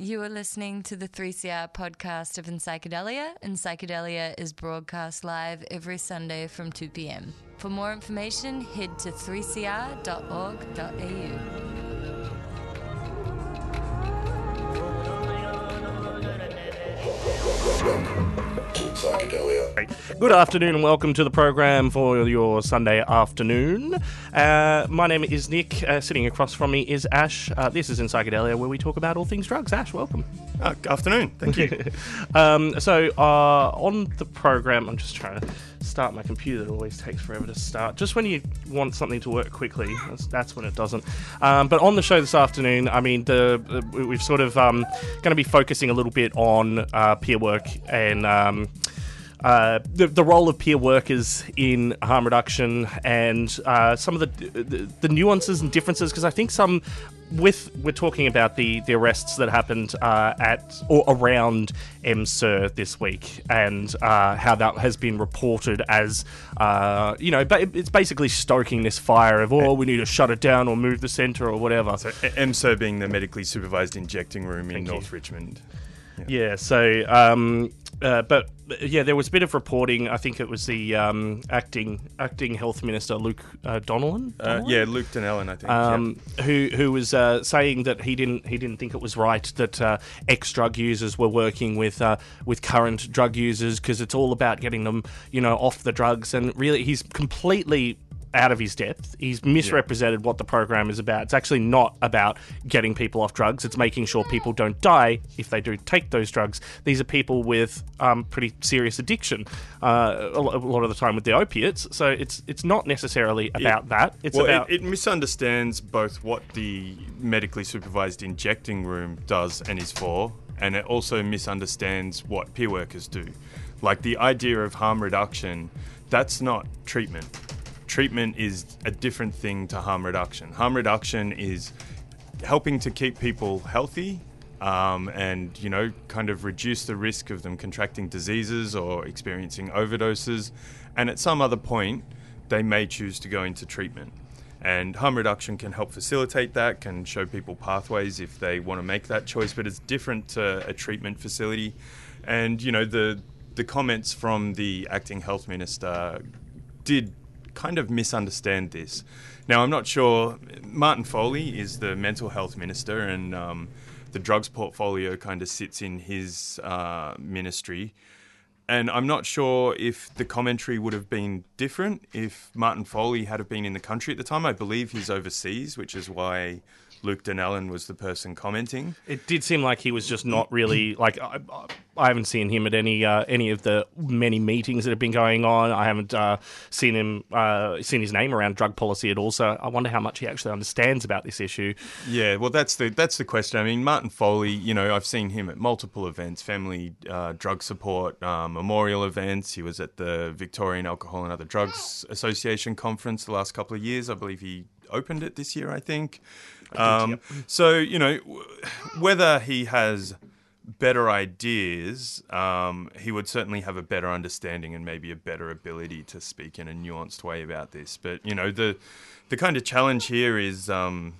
You are listening to the 3CR podcast of In Psychedelia, and Psychedelia is broadcast live every Sunday from 2 p.m. For more information, head to 3cr.org.au. Good afternoon and welcome to the program for your Sunday afternoon. Uh, my name is Nick. Uh, sitting across from me is Ash. Uh, this is in Psychedelia where we talk about all things drugs. Ash, welcome. Uh, afternoon. Thank you. um, so uh, on the program, I'm just trying to start my computer. It always takes forever to start. Just when you want something to work quickly, that's, that's when it doesn't. Um, but on the show this afternoon, I mean, the, the we've sort of um, going to be focusing a little bit on uh, peer work and. Um, uh, the, the role of peer workers in harm reduction and uh, some of the, the, the nuances and differences because I think some with we're talking about the the arrests that happened uh, at or around MSIR this week and uh, how that has been reported as uh, you know it's basically stoking this fire of oh we need to shut it down or move the centre or whatever. So MSIR being the medically supervised injecting room in Thank North you. Richmond. Yeah, so um, uh, but yeah, there was a bit of reporting. I think it was the um, acting acting health minister Luke uh, Donnellan. Uh, yeah, Luke Donnellan, I think. Um, who who was uh, saying that he didn't he didn't think it was right that uh, ex drug users were working with uh, with current drug users because it's all about getting them you know off the drugs and really he's completely out of his depth. He's misrepresented what the program is about. It's actually not about getting people off drugs. It's making sure people don't die if they do take those drugs. These are people with um, pretty serious addiction, uh, a lot of the time with the opiates. So it's it's not necessarily about that. It's well, about it, it misunderstands both what the medically supervised injecting room does and is for, and it also misunderstands what peer workers do. Like the idea of harm reduction, that's not treatment. Treatment is a different thing to harm reduction. Harm reduction is helping to keep people healthy um, and you know kind of reduce the risk of them contracting diseases or experiencing overdoses. And at some other point they may choose to go into treatment. And harm reduction can help facilitate that can show people pathways if they want to make that choice but it's different to a treatment facility. And you know the the comments from the acting health minister did kind of misunderstand this. Now, I'm not sure. Martin Foley is the mental health minister, and um, the drugs portfolio kind of sits in his uh, ministry. And I'm not sure if the commentary would have been different if Martin Foley had have been in the country at the time. I believe he's overseas, which is why Luke Donnellan was the person commenting. It did seem like he was just not really like I, I haven't seen him at any uh, any of the many meetings that have been going on. I haven't uh, seen him uh, seen his name around drug policy at all. So I wonder how much he actually understands about this issue. Yeah, well, that's the that's the question. I mean, Martin Foley, you know, I've seen him at multiple events, family uh, drug support, uh, memorial events. He was at the Victorian Alcohol and Other Drugs Association conference the last couple of years. I believe he opened it this year. I think. Um, yep. So you know, w- whether he has better ideas, um, he would certainly have a better understanding and maybe a better ability to speak in a nuanced way about this. But you know, the the kind of challenge here is um,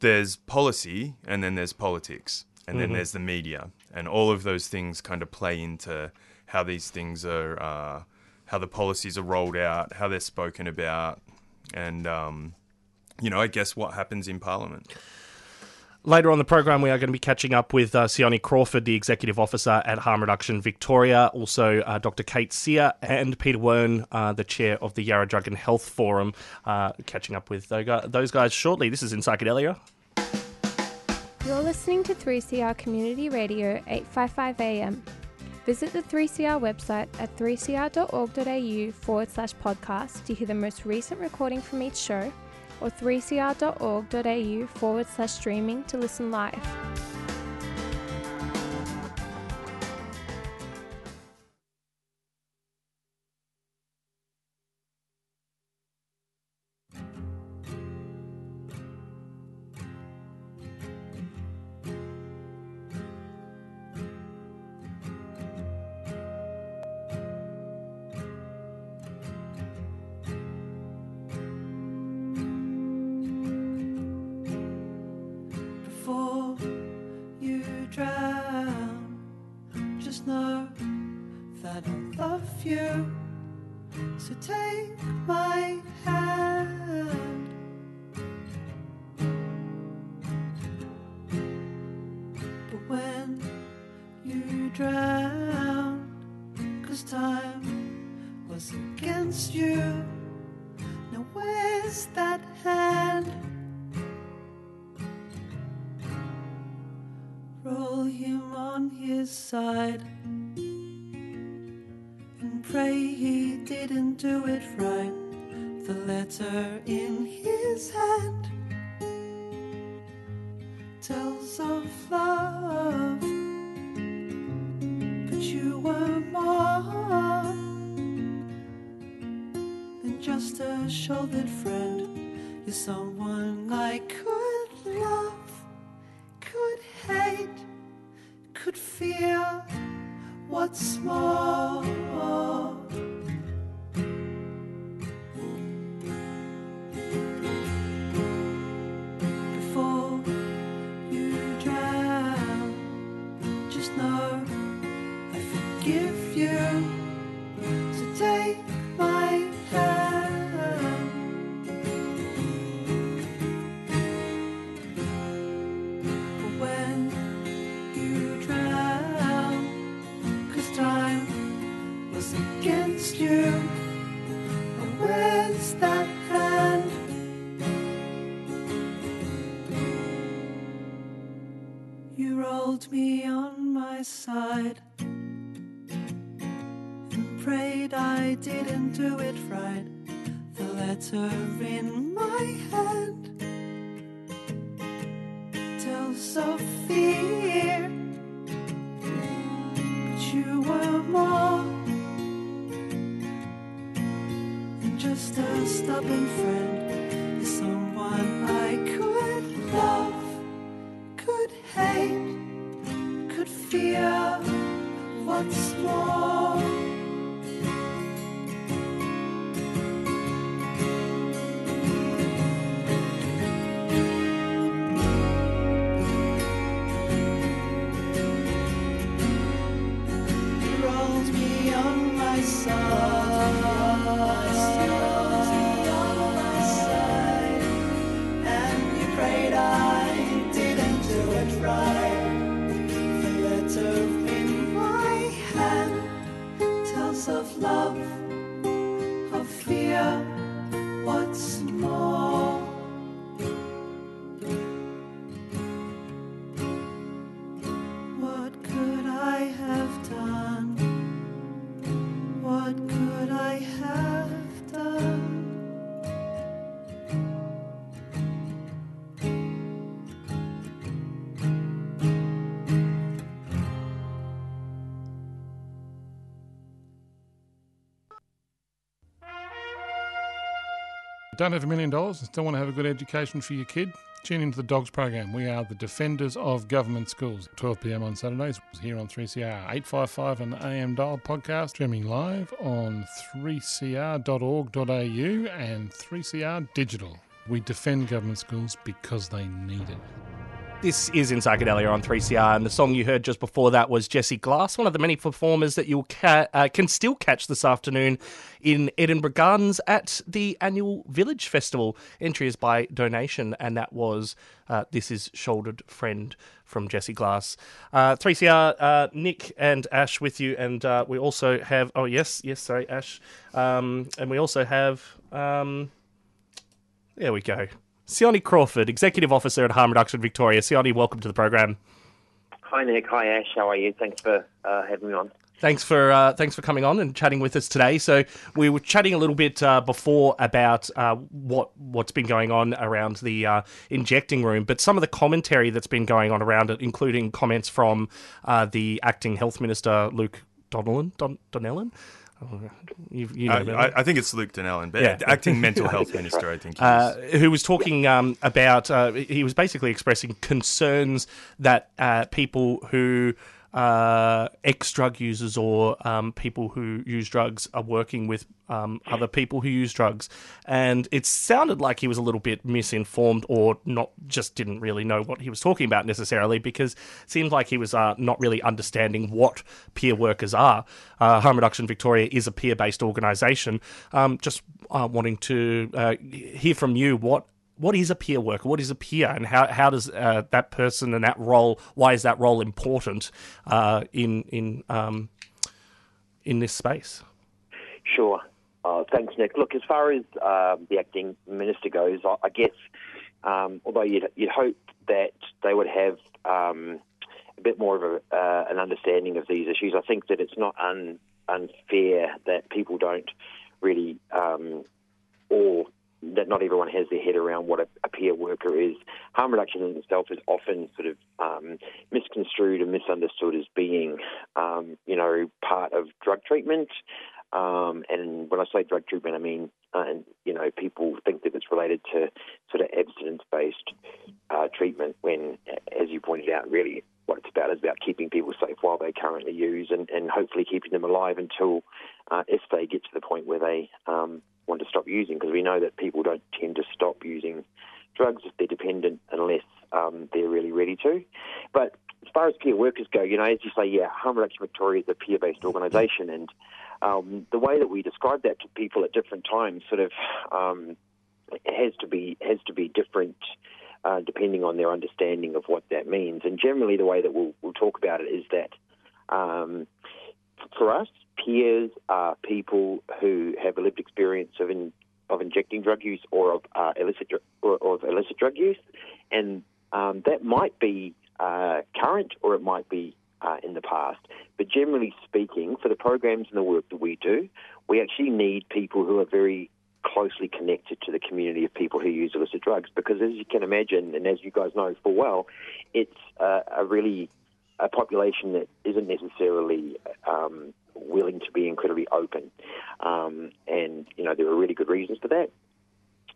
there's policy and then there's politics and then there's the media and all of those things kind of play into how these things are uh, how the policies are rolled out how they're spoken about and um, you know i guess what happens in parliament Later on the program, we are going to be catching up with uh, Sione Crawford, the executive officer at Harm Reduction Victoria, also uh, Dr. Kate Seear and Peter Wern, uh, the chair of the Yarra Drug and Health Forum. Uh, catching up with those guys, those guys shortly. This is in Psychedelia. You're listening to 3CR Community Radio 855 AM. Visit the 3CR website at 3cr.org.au forward slash podcast to hear the most recent recording from each show or 3cr.org.au forward slash streaming to listen live. Didn't do it right. The letter in his hand tells of love, but you were more than just a shouldered friend. You're someone I could love, could hate, could fear. What's more? Do it right. The letter Don't have a million dollars and still want to have a good education for your kid? Tune into the Dogs program. We are the defenders of government schools. 12 p.m. on Saturdays here on 3CR 855 and AM dial podcast streaming live on 3cr.org.au and 3CR digital. We defend government schools because they need it. This is in Psychedelia on 3CR, and the song you heard just before that was Jesse Glass, one of the many performers that you ca- uh, can still catch this afternoon in Edinburgh Gardens at the annual Village Festival. Entry is by donation, and that was uh, This is Shouldered Friend from Jesse Glass. Uh, 3CR, uh, Nick and Ash with you, and uh, we also have, oh, yes, yes, sorry, Ash. Um, and we also have, um, there we go. Sione Crawford, Executive Officer at Harm Reduction Victoria. Sione, welcome to the program. Hi Nick, hi Ash, how are you? Thanks for uh, having me on. Thanks for uh, thanks for coming on and chatting with us today. So we were chatting a little bit uh, before about uh, what what's been going on around the uh, injecting room, but some of the commentary that's been going on around it, including comments from uh, the acting health minister Luke Donnellan. Don- Donnellan. You, you know I. I, I think it's Luke Donnellan, but Yeah. acting mental health minister, I think. he uh, who was talking um, about, uh, he was basically expressing concerns that uh, people who uh, ex drug users or um, people who use drugs are working with um, other people who use drugs. And it sounded like he was a little bit misinformed or not, just didn't really know what he was talking about necessarily because it seemed like he was uh, not really understanding what peer workers are. Uh, Harm Reduction Victoria is a peer based organisation. Um, just uh, wanting to uh, hear from you what what is a peer worker? What is a peer, and how how does uh, that person and that role? Why is that role important uh, in in um, in this space? Sure. Uh, thanks, Nick. Look, as far as um, the acting minister goes, I, I guess um, although you'd, you'd hope that they would have um, a bit more of a, uh, an understanding of these issues, I think that it's not un, unfair that people don't really um, or that not everyone has their head around what a, a, peer worker is. Harm reduction in itself is often sort of um, misconstrued and misunderstood as being, um, you know, part of drug treatment. Um, and when I say drug treatment, I mean, uh, you know, people think that it's related to sort of abstinence-based uh, treatment when, as you pointed out, really what it's about is about keeping people safe while they currently use and, and hopefully keeping them alive until uh, if they get to the point where they um, want to stop using because we know that people don't tend to stop using drugs if they're dependent unless um, they're really ready to. But as far as peer workers go, you know, as you say, yeah, Harm Reduction Victoria is a peer-based organisation, and um, the way that we describe that to people at different times sort of um, has to be has to be different. Uh, depending on their understanding of what that means, and generally the way that we'll, we'll talk about it is that um, for us, peers are people who have a lived experience of in, of injecting drug use or of uh, illicit or, or, of illicit drug use, and um, that might be uh, current or it might be uh, in the past. But generally speaking, for the programs and the work that we do, we actually need people who are very closely connected to the community of people who use illicit drugs because, as you can imagine, and as you guys know full well, it's a really a population that isn't necessarily um, willing to be incredibly open. Um, and, you know, there are really good reasons for that.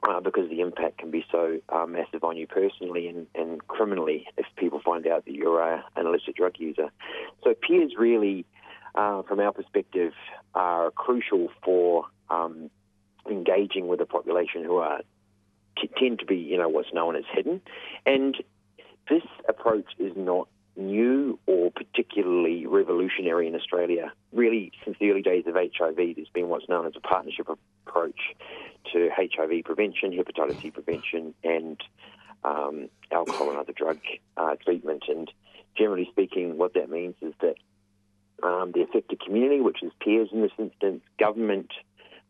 Uh, because the impact can be so uh, massive on you personally and, and, criminally if people find out that you're an illicit drug user. So peers really, uh, from our perspective, are crucial for um, engaging with a population who are tend to be, you know, what's known as hidden. And this approach is not new or particularly revolutionary in Australia. Really, since the early days of HIV, there's been what's known as a partnership approach to HIV prevention, hepatitis C prevention, and um, alcohol and other drug uh, treatment. And generally speaking, what that means is that um, the affected community, which is peers in this instance, government,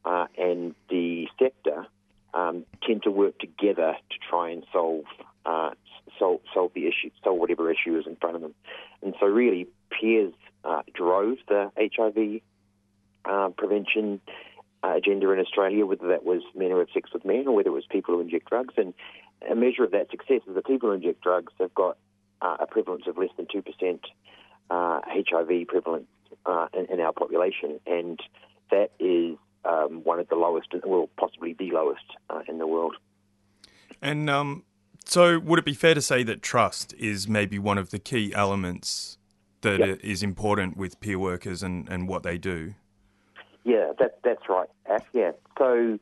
uh, and the sector, um, tend to work together to try and solve uh, solve, solve the issue, solve whatever issue is in front of them. And so, really, peers uh, drove the HIV uh, prevention uh, agenda in Australia, whether that was men who have sex with men or whether it was people who inject drugs. And a measure of that success is that people who inject drugs have got uh, a prevalence of less than 2% HIV uh, prevalence uh, in, in, our population. And that is um, one of the lowest, well, possibly the lowest in the world. And um, so, would it be fair to say that trust is maybe one of the key elements that yep. is important with peer workers and, and what they do? Yeah, that, that's right, Yeah. So,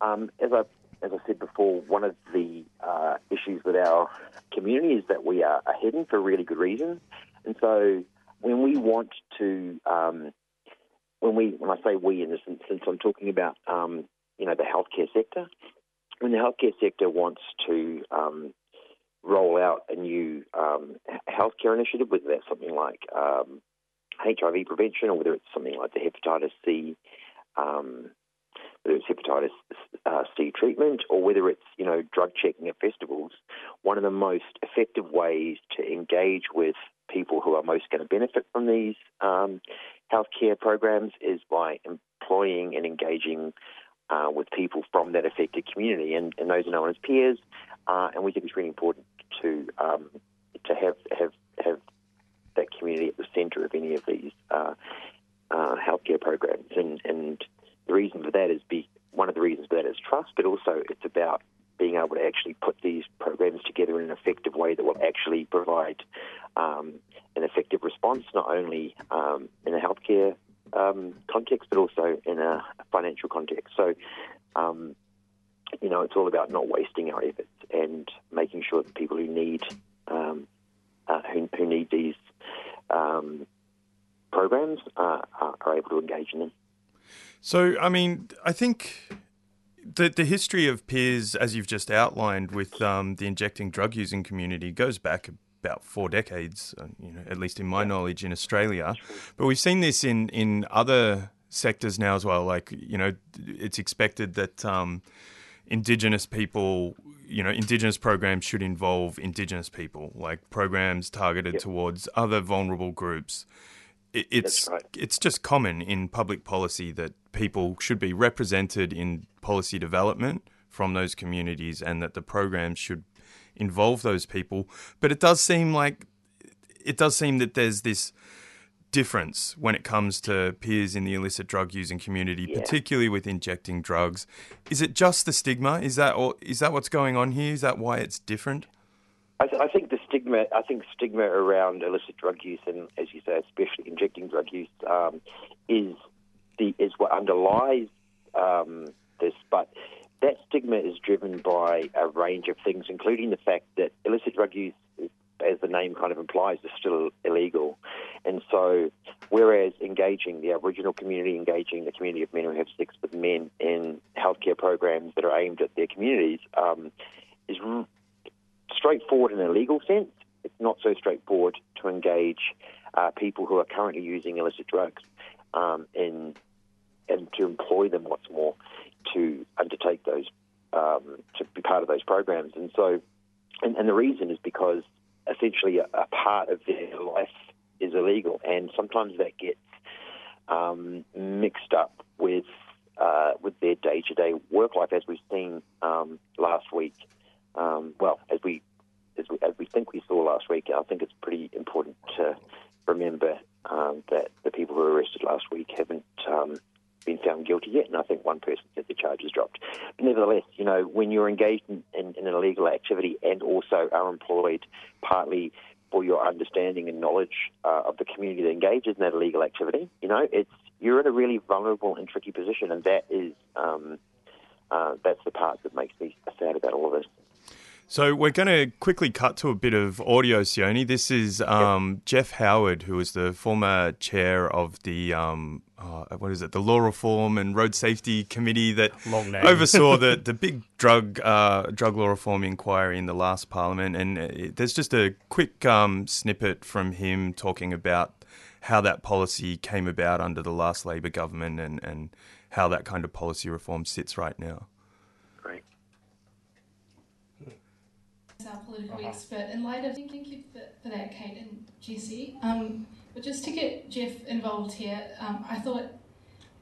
um, as I as I said before, one of the uh, issues with our community is that we are, hidden for really good reasons, and so when we want to, um, when we when I say we in this instance, I'm talking about um, you know the healthcare sector when the healthcare sector wants to um, roll out a new um, healthcare initiative, whether that's something like um, HIV prevention or whether it's something like the hepatitis C, um, whether it's hepatitis uh, C treatment or whether it's you know drug checking at festivals, one of the most effective ways to engage with people who are most going to benefit from these um, healthcare programs is by employing and engaging uh, with people from that affected community, and, and those are known as peers. Uh, and we think it's really important to um, to have have have that community at the centre of any of these uh, uh, healthcare programs. And, and the reason for that is be one of the reasons for that is trust, but also it's about being able to actually put these programs together in an effective way that will actually provide um, an effective response, not only um, in the healthcare um, context, but also in a financial context. So, um, you know, it's all about not wasting our efforts and making sure that people who need um, uh, who, who, need these um, programs uh, are able to engage in them. So, I mean, I think the the history of peers, as you've just outlined, with um, the injecting drug using community, goes back about four decades. Uh, you know, at least in my knowledge, in Australia. But we've seen this in in other sectors now as well. Like you know, it's expected that um, Indigenous people. You know, Indigenous programs should involve Indigenous people, like programs targeted yep. towards other vulnerable groups it's right. it's just common in public policy that people should be represented in policy development from those communities and that the programs should involve those people but it does seem like it does seem that there's this difference when it comes to peers in the illicit drug using community yeah. particularly with injecting drugs is it just the stigma is that or is that what's going on here is that why it's different I, th- I, think the stigma, I think stigma around illicit drug use and, as you say, especially injecting drug use, um, is the is what underlies um, this. But that stigma is driven by a range of things, including the fact that illicit drug use, as the name kind of implies, is still illegal. And so, whereas engaging the Aboriginal community, engaging the community of men who have sex with men in healthcare programs that are aimed at their communities, um, is straightforward in a legal sense. It's not so straightforward to engage uh, people who are currently using illicit drugs um, in, and to employ them, what's more, to undertake those, um, to be part of those programs. And so, and, and the reason is because essentially a, a, part of their life is illegal, and sometimes that gets um, mixed up with uh, with their day to day work life, as we've seen um, last week. Um, well, as we as we, as we think we saw last week, I think it's pretty important to remember um, that the people who were arrested last week haven't um, been found guilty yet, and I think one person said the charges dropped. But nevertheless, you know, when you're engaged in, in, in an illegal activity and also are employed partly for your understanding and knowledge uh, of the community that engages in that illegal activity, you know, it's you're in a really vulnerable and tricky position, and that is um, uh, that's the part that makes me sad about all of this. So we're going to quickly cut to a bit of audio, Sione. This is um. Geoff Howard, who was the former chair of the um, uh, what is it, the Law Reform and Road Safety Committee that oversaw the the big drug uh, drug law reform inquiry in the last Parliament. And it, there's just a quick um, snippet from him talking about how that policy came about under the last Labor government and and how that kind of policy reform sits right now. Our political uh-huh. expert. In light of thank you for, for that, Kate and Jesse. Um, but just to get Geoff involved here, um, I thought,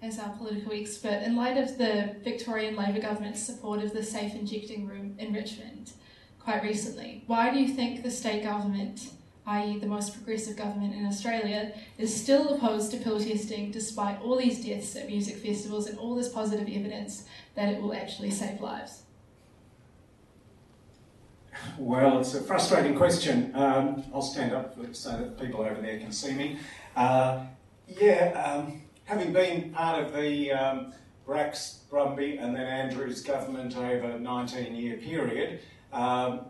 as our political expert, in light of the Victorian Labor government's support of the safe injecting room in Richmond quite recently, why do you think the state government? i.e., the most progressive government in Australia, is still opposed to pill testing despite all these deaths at music festivals and all this positive evidence that it will actually save lives. Well, it's a frustrating question. Um, I'll stand up so that people over there can see me. Uh, yeah, um, having been part of the um, Bracks, Brumby, and then Andrews government over a 19 year period, um,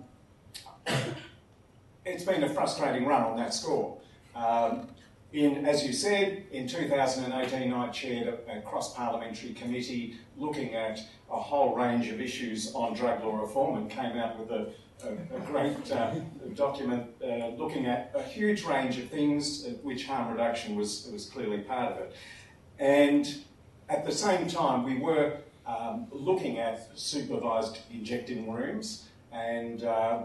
it's been a frustrating run on that score. Um, in, as you said, in 2018, I chaired a, a cross parliamentary committee looking at a whole range of issues on drug law reform and came out with a a, a great uh, document uh, looking at a huge range of things, which harm reduction was, was clearly part of it. And at the same time, we were um, looking at supervised injecting rooms, and uh,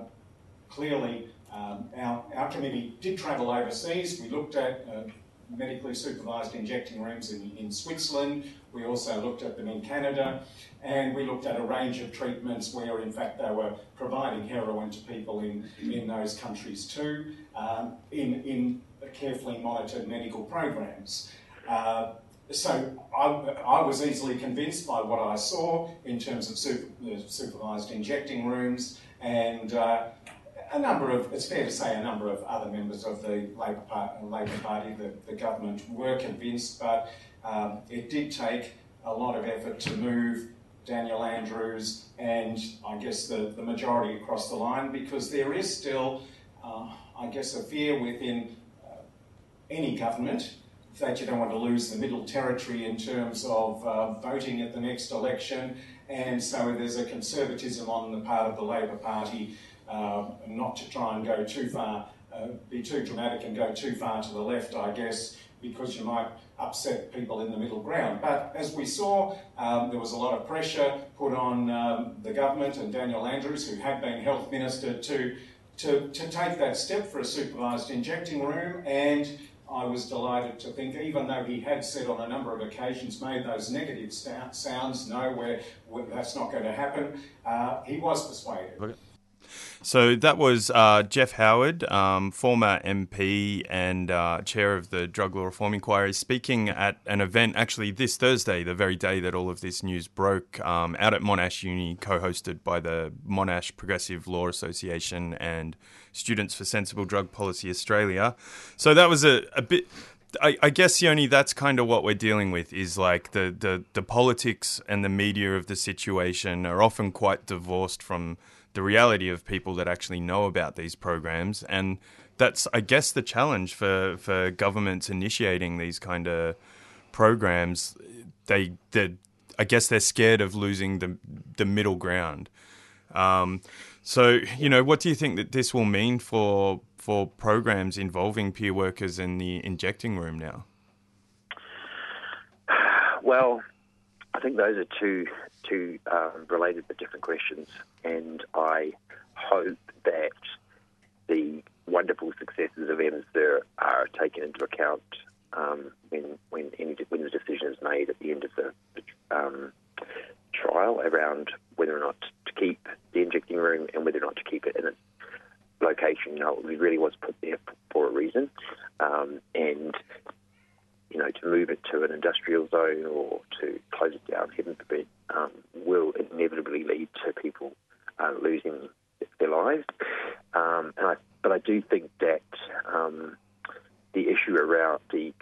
clearly um, our, our committee did travel overseas. We looked at uh, medically supervised injecting rooms in, in Switzerland. We also looked at them in Canada, and we looked at a range of treatments where, in fact, they were providing heroin to people in, in those countries too, um, in, in carefully monitored medical programs. Uh, so I, I, was easily convinced by what I saw in terms of super, supervised injecting rooms, and uh, a number of, it's fair to say, a number of other members of the Labor, Party, Labor Party the, the government were convinced, but um, it did take a lot of effort to move Daniel Andrews and I guess the, the majority across the line because there is still, uh, I guess, a fear within uh, any government that you don't want to lose the middle territory in terms of uh, voting at the next election. And so there's a conservatism on the part of the Labor Party uh, not to try and go too far, uh, be too dramatic and go too far to the left, I guess, because you might upset people in the middle ground. But as we saw, um, there was a lot of pressure put on um, the government and Daniel Andrews, who had been health minister, to, to, to take that step for a supervised injecting room. And I was delighted to think, even though he had said on a number of occasions, made those negative sounds, no, where that's not going to happen, uh, he was persuaded. Okay. So that was uh, Geoff Howard, um, former MP and uh, chair of the Drug Law Reform Inquiry, speaking at an event actually this Thursday, the very day that all of this news broke, um, out at Monash Uni, co hosted by the Monash Progressive Law Association and Students for Sensible Drug Policy Australia. So that was a, a bit. I, I, guess Sione, that's kind of what we're dealing with. Is like the, the the politics and the media of the situation are often quite divorced from the reality of people that actually know about these programs. And that's, I guess, the challenge for, for governments initiating these kind of programs. They, I guess, they're scared of losing the the middle ground. Um, so, you know, what do you think that this will mean for for programs involving peer workers in the injecting room now? Well, I think those are two two um, related but different questions, and I hope that the wonderful successes of MSIR are taken into account um, when when any when the decision is made at the end of the, the um, trial around whether or not to keep the injecting room and whether or not to keep it in its location. You know, it really was put there for a reason, um, and you know, to move it to an industrial zone or to close it down, heaven forbid, um, will inevitably lead to people uh, losing their lives. Um, and I, but I do think that um, the issue around the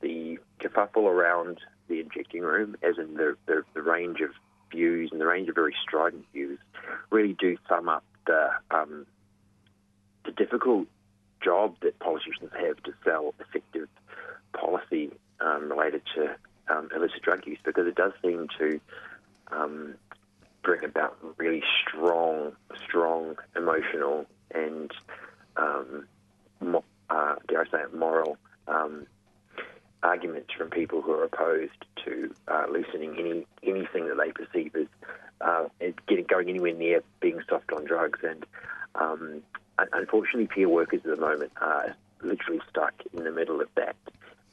the kerfuffle around the injecting room, as in the, the, the, range of views and the range of very strident views, really do sum up the um, the difficult job that politicians have to sell effective policy um, related to um, illicit drug use because it does seem to um, bring about really strong, strong emotional and, um, mo- uh, dare I say it, moral um, arguments from people who are opposed to uh, loosening any anything that they perceive as uh, getting going anywhere near being soft on drugs. And um, unfortunately, peer workers at the moment are literally stuck in the middle of that.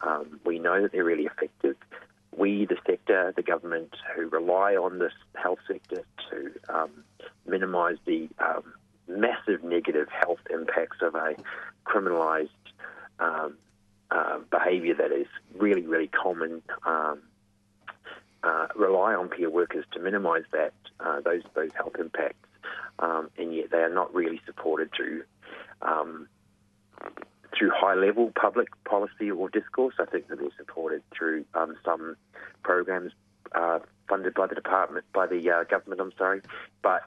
Um, we know that they're really effective. We, the sector, the government, who rely on this health sector to um, minimise the um, massive negative health impacts of a criminalised um, uh, behaviour that is really, really common. Um, uh, rely on peer workers to minimise that uh, those those health impacts, um, and yet they are not really supported through through high level public policy or discourse. I think that they're supported through um, some programs uh, funded by the department, by the uh, government, I'm sorry. But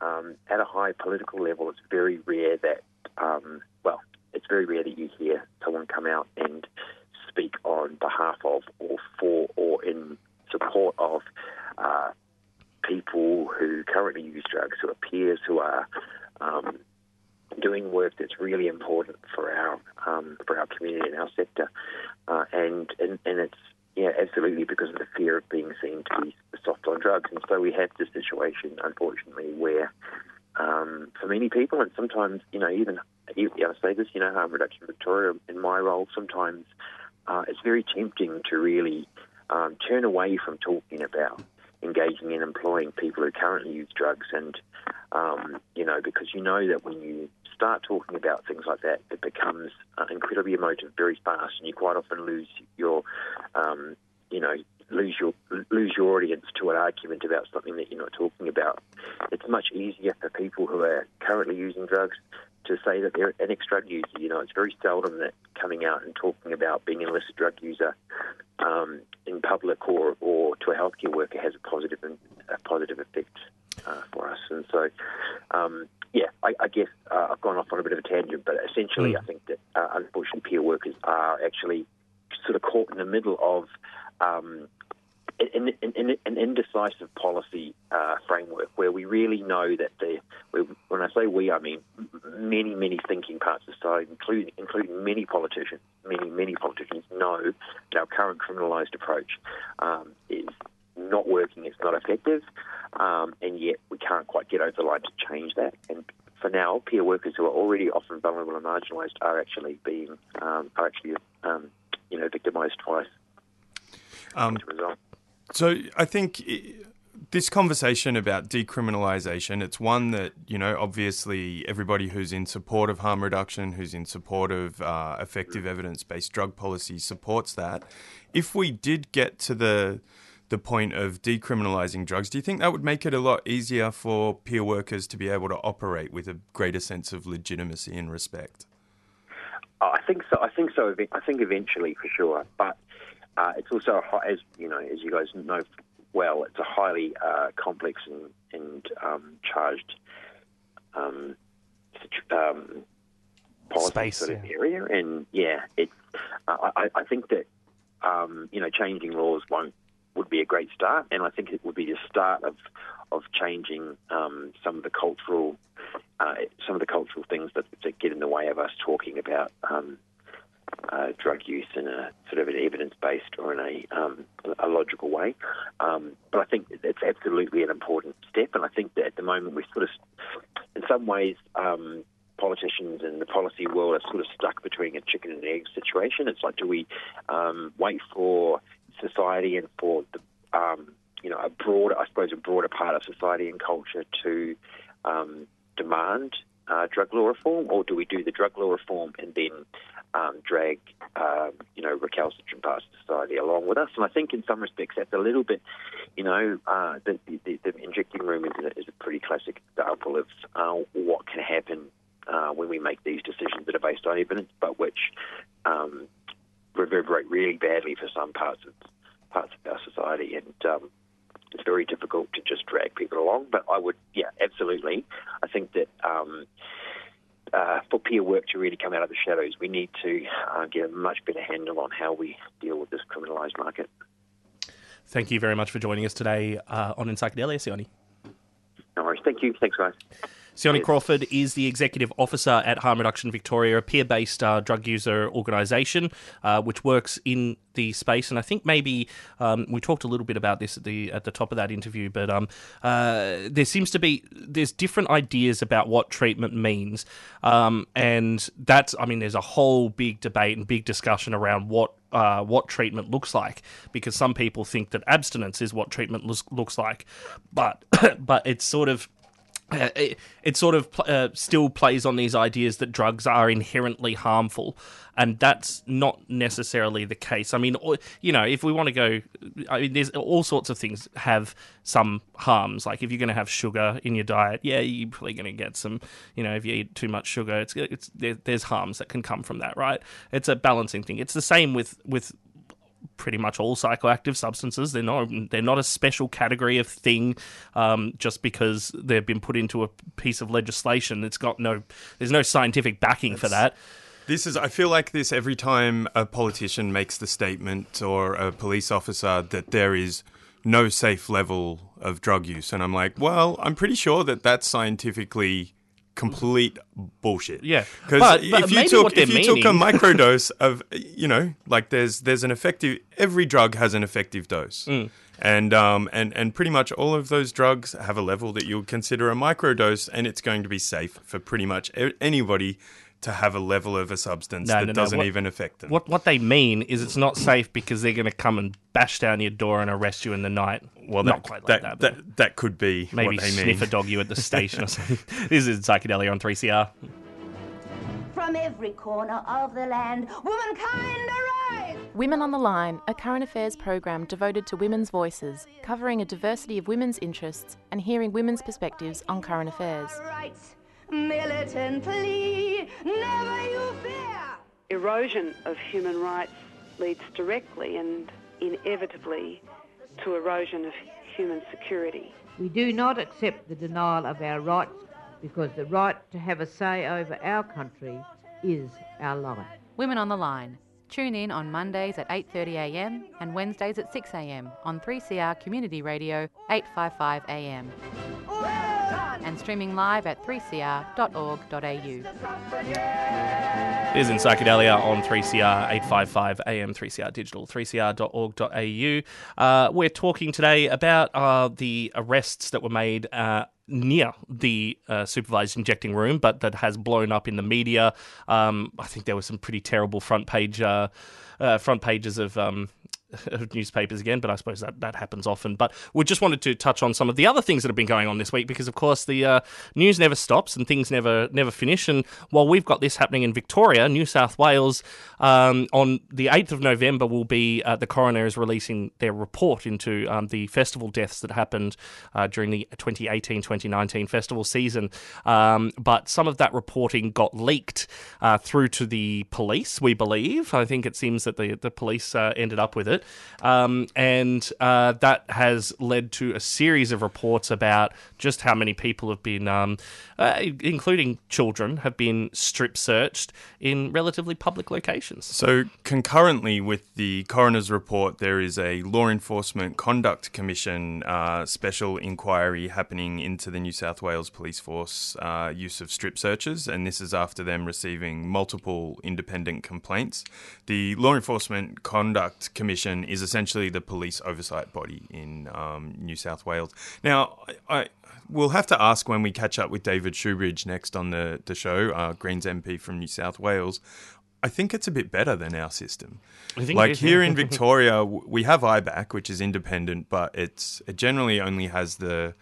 um, at a high political level, it's very rare that, um, well, it's very rare that you hear someone come out and speak on behalf of or for or in support of uh, people who currently use drugs, who are peers, who are um, doing work that's really important for our um, for our community and our sector, uh, and, and and it's yeah absolutely because of the fear of being seen to be soft on drugs, and so we have this situation unfortunately where um, for many people, and sometimes you know even you, I say this, you know, harm reduction Victoria in my role sometimes uh, it's very tempting to really um, turn away from talking about engaging in employing people who currently use drugs and um, you know because you know that when you start talking about things like that, it becomes uh, incredibly emotive very fast, and you quite often lose your, um, you know, lose your lose your audience to an argument about something that you're not talking about. It's much easier for people who are currently using drugs to say that they're an ex-drug user. You know, it's very seldom that coming out and talking about being an illicit drug user um, in public or, or to a healthcare worker has a positive a positive effect uh, for us. And so, um, yeah, I, I guess uh, I've gone off on a bit of a tangent, but essentially, Mm. I think that uh, unfortunately peer workers are actually sort of caught in the middle of um, an, an, an, an indecisive policy uh, framework where we really know that the when I say we, I mean many, many thinking parts of society, including including many politicians, many, many politicians know that our current criminalised approach um, is not working, it's not effective, um, and yet we can't quite get over the line to change that. And for now, peer workers who are already often vulnerable and marginalised are actually being um, are actually um, you know victimised twice Um, as a result. So I think i this conversation about decriminalisation, it's one that, you know, obviously everybody who's in support of harm reduction, who's in support of uh, effective evidence-based drug policy supports that. If we did get to the the point of decriminalising drugs, do you think that would make it a lot easier for peer workers to be able to operate with a greater sense of legitimacy and respect? Oh, I think so. I think so. I think eventually, for sure. But uh, it's also, a hi- as you know, as you guys know well, it's a highly uh, complex and, and um, charged um, um, policy Space, sort of yeah. area. And yeah, it's. Uh, I, I think that um, you know changing laws won't would be a great start, and I think it would be the start of of changing um, some of the cultural uh, some of the cultural things that, that get in the way of us talking about um, uh, drug use in a sort of an evidence-based or in a, um, a logical way. Um, but I think it's absolutely an important step, and I think that at the moment we're sort of, in some ways, um, politicians and the policy world are sort of stuck between a chicken and egg situation. It's like, do we um, wait for society and for the um, you know a broader, I suppose, a broader part of society and culture to um, demand uh, drug law reform, or do we do the drug law reform and then um, drag um, you know recalcitrant parts of society along with us? And I think in some respects that's a little bit, you know, uh, the, the, the injecting room is a, is a pretty classic example of uh, what can happen uh, when we make these decisions that are based on evidence, but which um, reverberate really badly for some parts of parts of our society, and um, it's very difficult to just drag people along. But I would, yeah, absolutely. I think that um, uh, for peer work to really come out of the shadows, we need to uh, get a much better handle on how we deal with this criminalised market. Thank you very much for joining us today uh, on In Psychedelia, Sione. No worries. Thank you. Thanks, guys. Sione Crawford is the executive officer at Harm Reduction Victoria, a peer-based uh, drug user organisation uh, which works in the space. And I think maybe um, we talked a little bit about this at the at the top of that interview, but um, uh, there seems to be there's different ideas about what treatment means, um, and that's I mean there's a whole big debate and big discussion around what uh, what treatment looks like because some people think that abstinence is what treatment looks looks like, but but it's sort of uh, it, it sort of pl- uh, still plays on these ideas that drugs are inherently harmful, and that's not necessarily the case. I mean, you know, if we want to go, I mean, there's all sorts of things have some harms. Like if you're going to have sugar in your diet, yeah, you're probably going to get some. You know, if you eat too much sugar, it's it's there, there's harms that can come from that, right? It's a balancing thing. It's the same with with pretty much all psychoactive substances. They're not they're not a special category of thing um, just because they've been put into a piece of legislation. It's got no there's no scientific backing for that. This is, I feel like this every time a politician makes the statement or a police officer that there is no safe level of drug use. And I'm like, well, I'm pretty sure that that's scientifically complete bullshit. Yeah. Because but if you took if you took a microdose of you know, like there's there's an effective every drug has an effective dose. Mm. And um and, and pretty much all of those drugs have a level that you'll consider a microdose and it's going to be safe for pretty much anybody to have a level of a substance No, that no, no. doesn't What- even affect them. What what they mean is it's not safe because they're going to come and bash down your door and arrest you in the night. Well, not that, quite like that, that. that, that, could be maybe what they mean. sniff a dog you at the station or something. This is psychedelia on 3CR. From every corner of the land, womankind arise! Women on the Line, a current affairs program devoted to women's voices, covering a diversity of women's interests and hearing women's perspectives on current affairs. Militantly, never you fear. Erosion of human rights leads directly and inevitably to erosion of human security. We do not accept the denial of our rights because the right to have a say over our country is our life. Women on the Line. Tune in on Mondays at 8.30am and Wednesdays at 6am on 3CR Community Radio 855am and streaming live at 3cr.org.au. It is in Psychedelia on 3CR 855 AM 3CR Digital, 3cr.org.au. Uh, we're talking today about uh, the arrests that were made uh, near the uh, supervised injecting room, but that has blown up in the media. Um, I think there were some pretty terrible front page uh, uh, front pages of. Um, of newspapers again, but I suppose that, that happens often. But we just wanted to touch on some of the other things that have been going on this week because, of course, the uh, news never stops and things never never finish. And while we've got this happening in Victoria, New South Wales, um, on the 8th of November will be uh, the coroner is releasing their report into um, the festival deaths that happened uh, during the 2018-2019 festival season. Um, but some of that reporting got leaked uh, through to the police, we believe. I think it seems that the, the police uh, ended up with it. Um, and uh, that has led to a series of reports about just how many people have been, um, uh, including children, have been strip searched in relatively public locations. So, concurrently with the coroner's report, there is a Law Enforcement Conduct Commission uh, special inquiry happening into the New South Wales Police Force uh, use of strip searches, and this is after them receiving multiple independent complaints. The Law Enforcement Conduct Commission is essentially the police oversight body in um, New South Wales. Now, I, I we'll have to ask when we catch up with David Shoebridge next on the, the show, uh, Greens MP from New South Wales. I think it's a bit better than our system. Like is, here yeah. in Victoria, we have IBAC, which is independent, but it's it generally only has the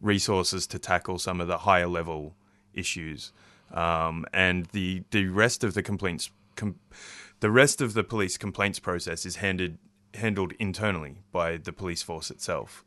resources to tackle some of the higher level issues, um, and the the rest of the complaints, com- the rest of the police complaints process is handed handled internally by the police force itself.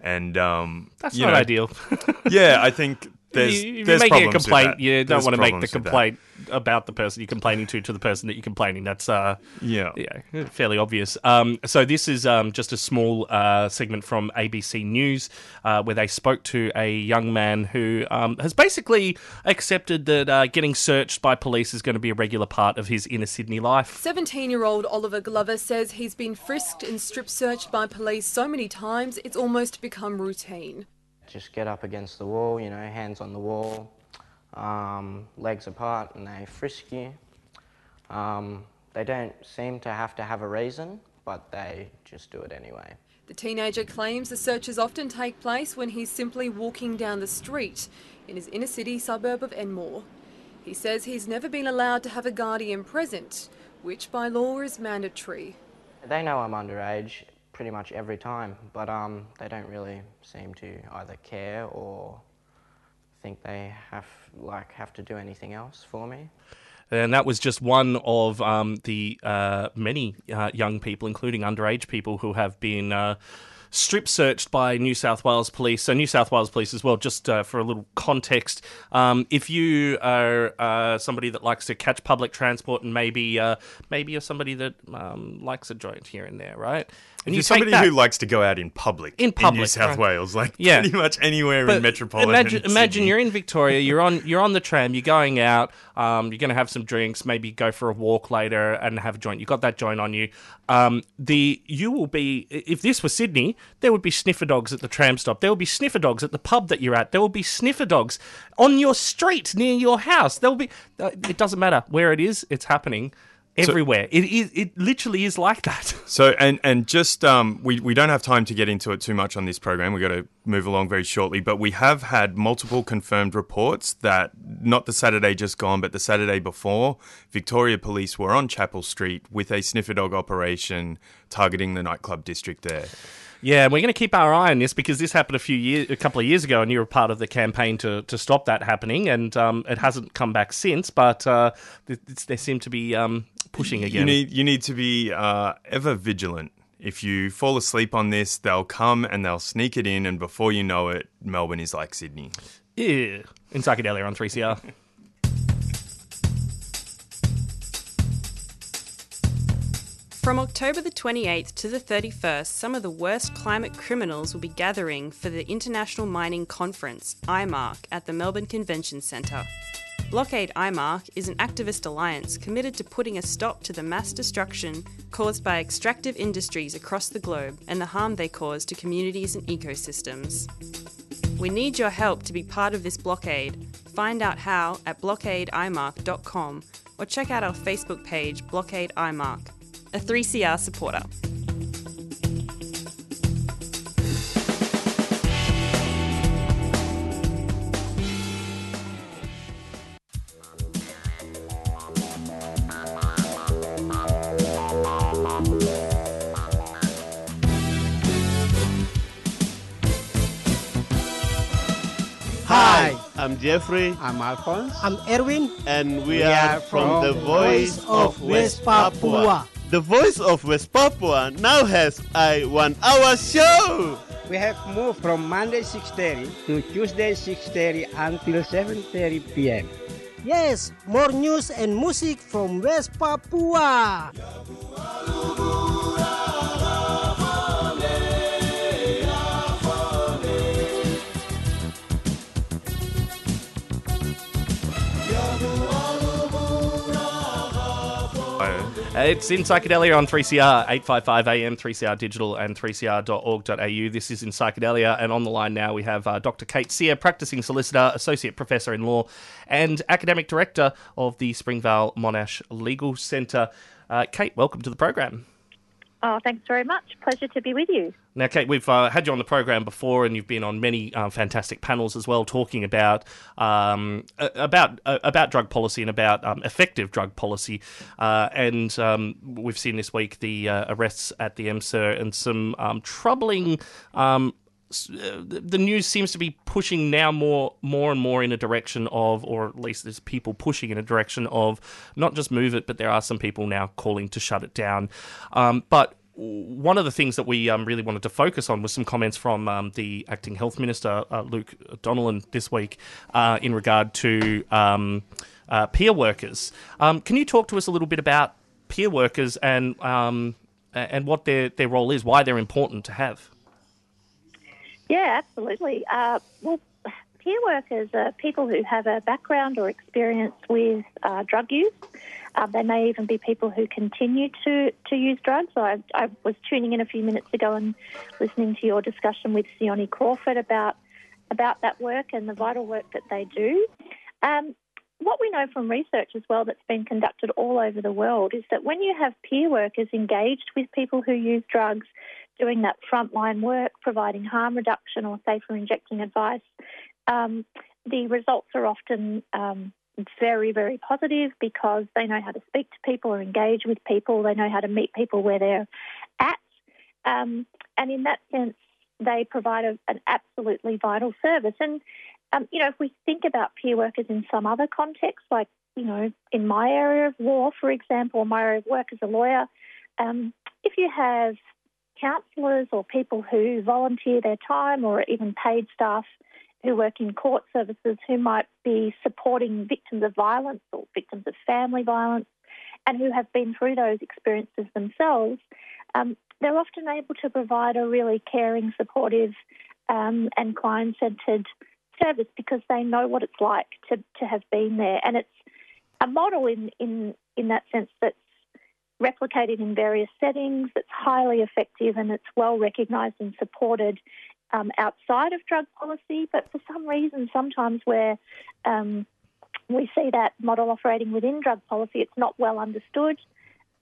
And um, That's not know, ideal. yeah, I think there's if you're there's making a complaint, you don't There's want to make the problems with that. complaint about the person you're complaining to to the person that you're complaining. That's uh, Yeah. yeah, fairly obvious. Um, so this is um, just a small uh, segment from ABC News uh, where they spoke to a young man who um, has basically accepted that uh, getting searched by police is going to be a regular part of his inner Sydney life. 17 year old Oliver Glover says he's been frisked and strip searched by police so many times it's almost become routine. Just get up against the wall, you know, hands on the wall, um, legs apart, and they frisk you. Um, they don't seem to have to have a reason, but they just do it anyway. The teenager claims the searches often take place when he's simply walking down the street in his inner city suburb of Enmore. He says he's never been allowed to have a guardian present, which by law is mandatory. They know I'm underage pretty much every time, but um, they don't really seem to either care or think they have like have to do anything else for me. And that was just one of um, the uh, many uh, young people, including underage people, who have been uh, strip searched by New South Wales Police. So, New South Wales Police as well, just uh, for a little context. Um, if you are uh, somebody that likes to catch public transport and maybe uh, maybe you're somebody that um, likes a joint here and there, right? And you you're somebody who likes to go out in public in New South right. Wales, like Yeah. pretty much anywhere But in metropolitan. Imagine, imagine you're in Victoria. You're on you're on the tram. You're going out. Um, you're going to have some drinks. Maybe go for a walk later and have a joint. You got that joint on you. Um, the you will be if this were Sydney, there would be sniffer dogs at the tram stop. There will be sniffer dogs at the pub that you're at. There will be sniffer dogs on your street near your house. There will be. Uh, it doesn't matter where it is. It's happening everywhere. it is. It literally is like that. So and and just um, we we don't have time to get into it too much on this program. We've got to move along very shortly, but we have had multiple confirmed reports that not the Saturday just gone, but the Saturday before, Victoria Police were on Chapel Street with a sniffer dog operation targeting the nightclub district there. Yeah, and we're going to keep our eye on this because this happened a few years, a couple of years ago, and you were part of the campaign to, to stop that happening, and um, it hasn't come back since. But uh, th- th- seem to be um, pushing again. You need you need to be uh, ever vigilant. If you fall asleep on this, they'll come and they'll sneak it in, and before you know it, Melbourne is like Sydney. Yeah, in psychedelia on 3CR. From October the 28th to the 31st, some of the worst climate criminals will be gathering for the International Mining Conference, IMARC, at the Melbourne Convention Centre. Blockade IMARC is an activist alliance committed to putting a stop to the mass destruction caused by extractive industries across the globe and the harm they cause to communities and ecosystems. We need your help to be part of this blockade. Find out how at blockadeimarc.com or check out our Facebook page, Blockade IMARC, a 3CR supporter. I'm Jeffrey. I'm Alphonse. I'm Erwin. And we, We are, are from, from the the Voice of West Papua. The Voice of West Papua now has a one hour show. We have moved from Monday 6.30 to Tuesday 6.30 until 7.30 p.m. Yes, more news and music from West Papua. It's in Psychedelia on 3CR, 855 AM, 3CR Digital, and 3cr.org.au. This is in Psychedelia, and on the line now we have uh, Dr. Kate Seear, practicing solicitor, associate professor in law, and academic director of the Springvale Monash Legal Centre. Uh, Kate, welcome to the program. Oh, thanks very much. Pleasure to be with you. Now, Kate, we've uh, had you on the program before, and you've been on many uh, fantastic panels as well, talking about um, about uh, about drug policy and about um, effective drug policy. Uh, and um, we've seen this week the uh, arrests at the MSIR and some um, troubling. Uh, the the news seems to be pushing now more, more and more in a direction of, or at least there's people pushing in a direction of, not just move it, but there are some people now calling to shut it down. Um, but one of the things that we um, really wanted to focus on was some comments from um, the acting health minister, uh, Luke Donnellan, this week uh, in regard to um, uh, peer workers. Um, can you talk to us a little bit about peer workers and um, and what their, their role is, why they're important to have? Yeah, absolutely. Uh, well, peer workers are people who have a background or experience with uh, drug use. Uh, they may even be people who continue to, to use drugs. I, I was tuning in a few minutes ago and listening to your discussion with Sione Crawford about about that work and the vital work that they do. Um, what we know from research as well that's been conducted all over the world is that when you have peer workers engaged with people who use drugs, doing that frontline work, providing harm reduction or safer injecting advice, um, the results are often um, very, very positive because they know how to speak to people or engage with people. They know how to meet people where they're at. Um, and in that sense, they provide a, an absolutely vital service. And, um, you know, if we think about peer workers in some other context, like, you know, in my area of law, for example, my area of work as a lawyer, um, if you have counsellors or people who volunteer their time or even paid staff who work in court services who might be supporting victims of violence or victims of family violence and who have been through those experiences themselves, um, they're often able to provide a really caring, supportive, um, and client centred service because they know what it's like to, to have been there. And it's a model in, in, in that sense that's replicated in various settings, It's highly effective, and it's well recognised and supported um, outside of drug policy. But for some reason, sometimes where um, we see that model operating within drug policy, it's not well understood